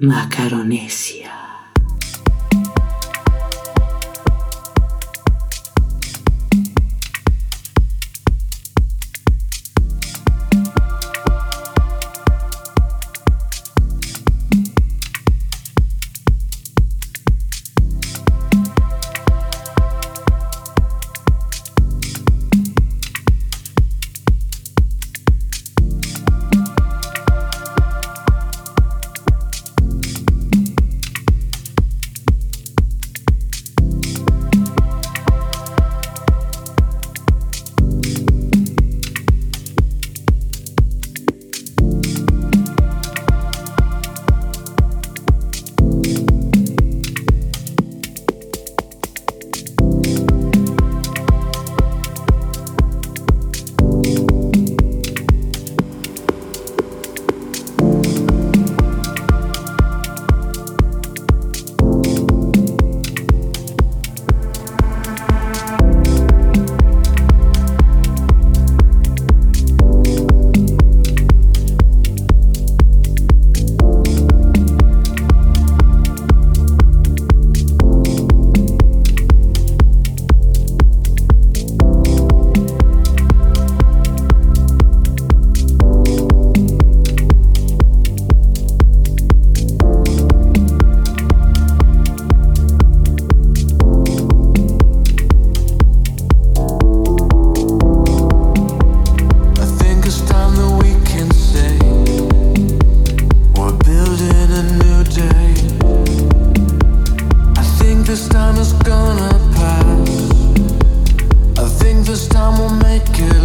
Macaronesia. And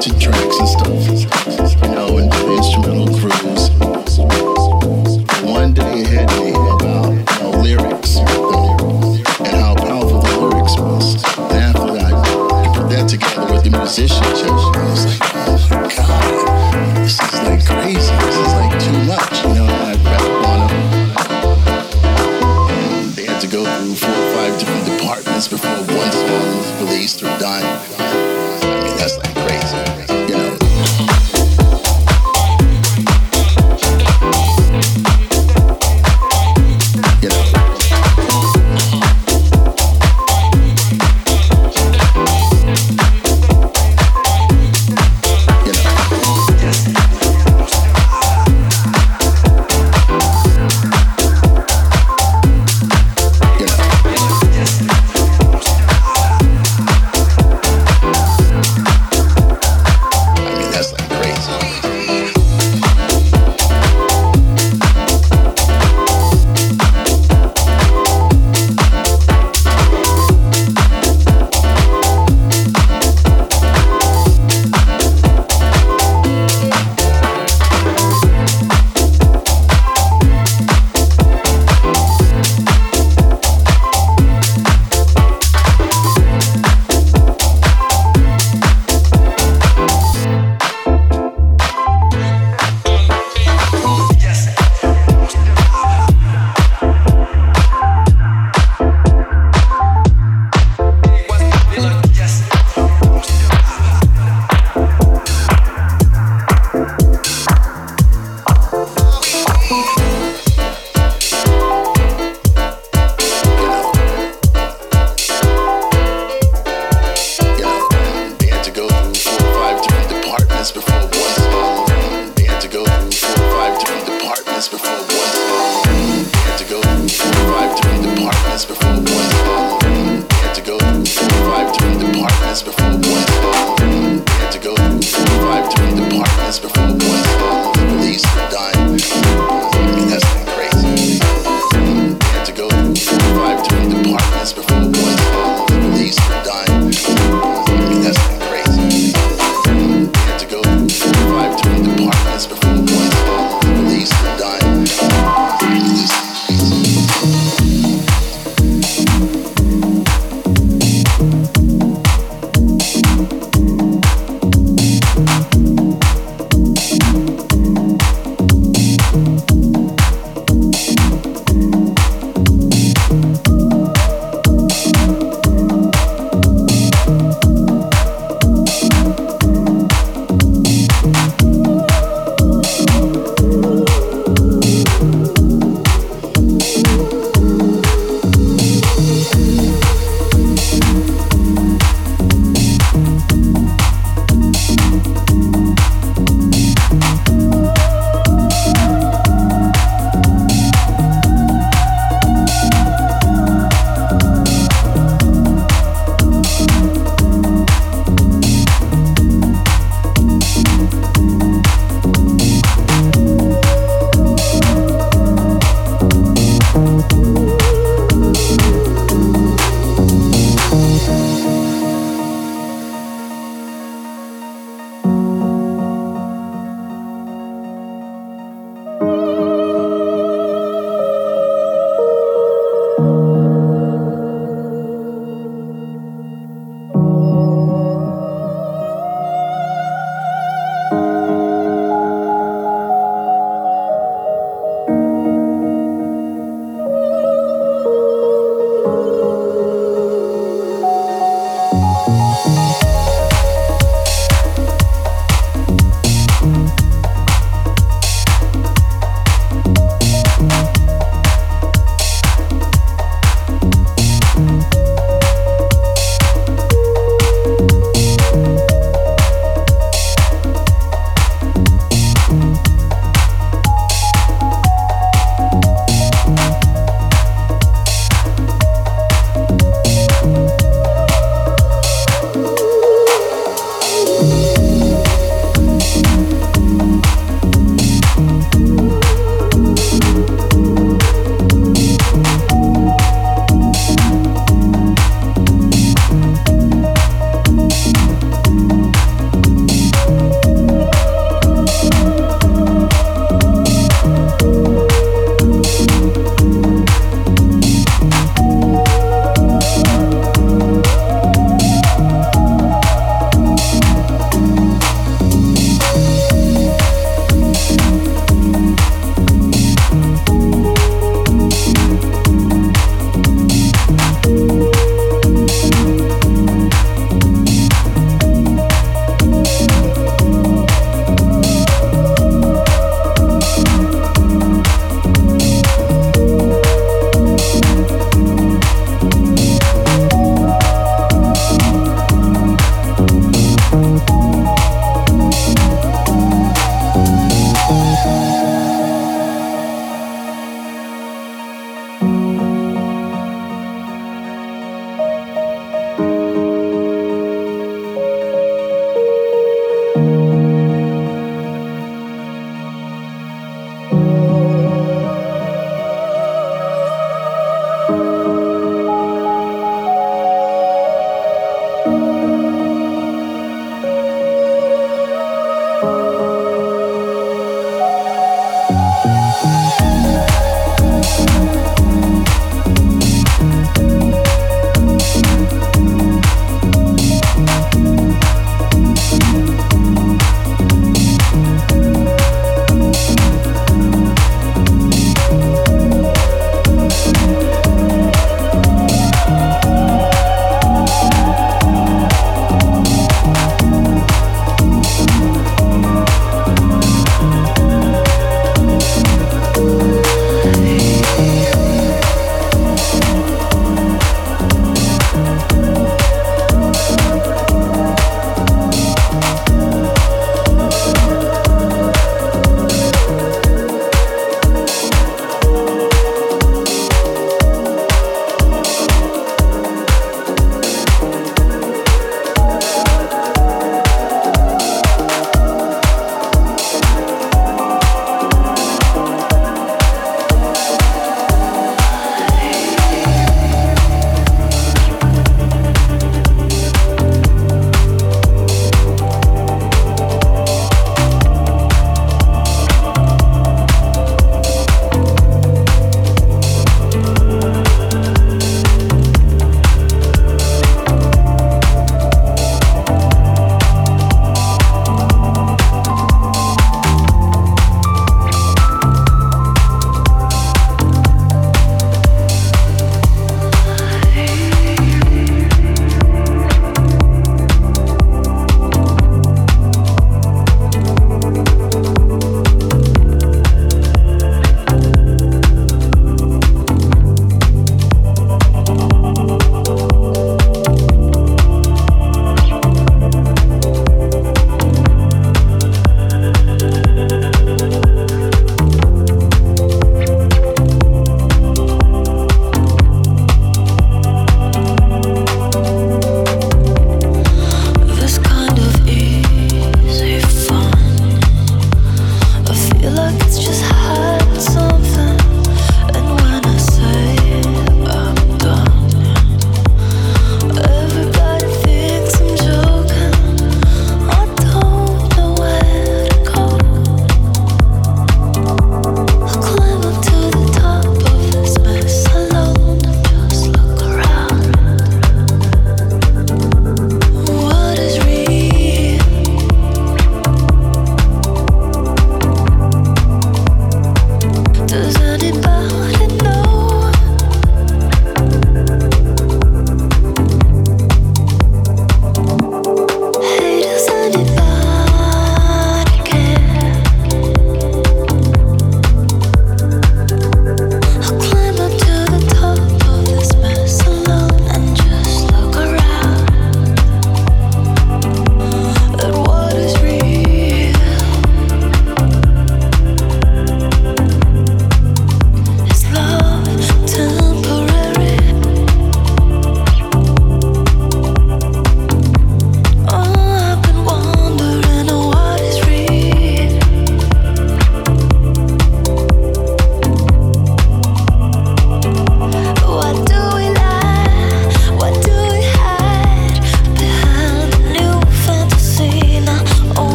to tracks and stuff, you know, and instrument.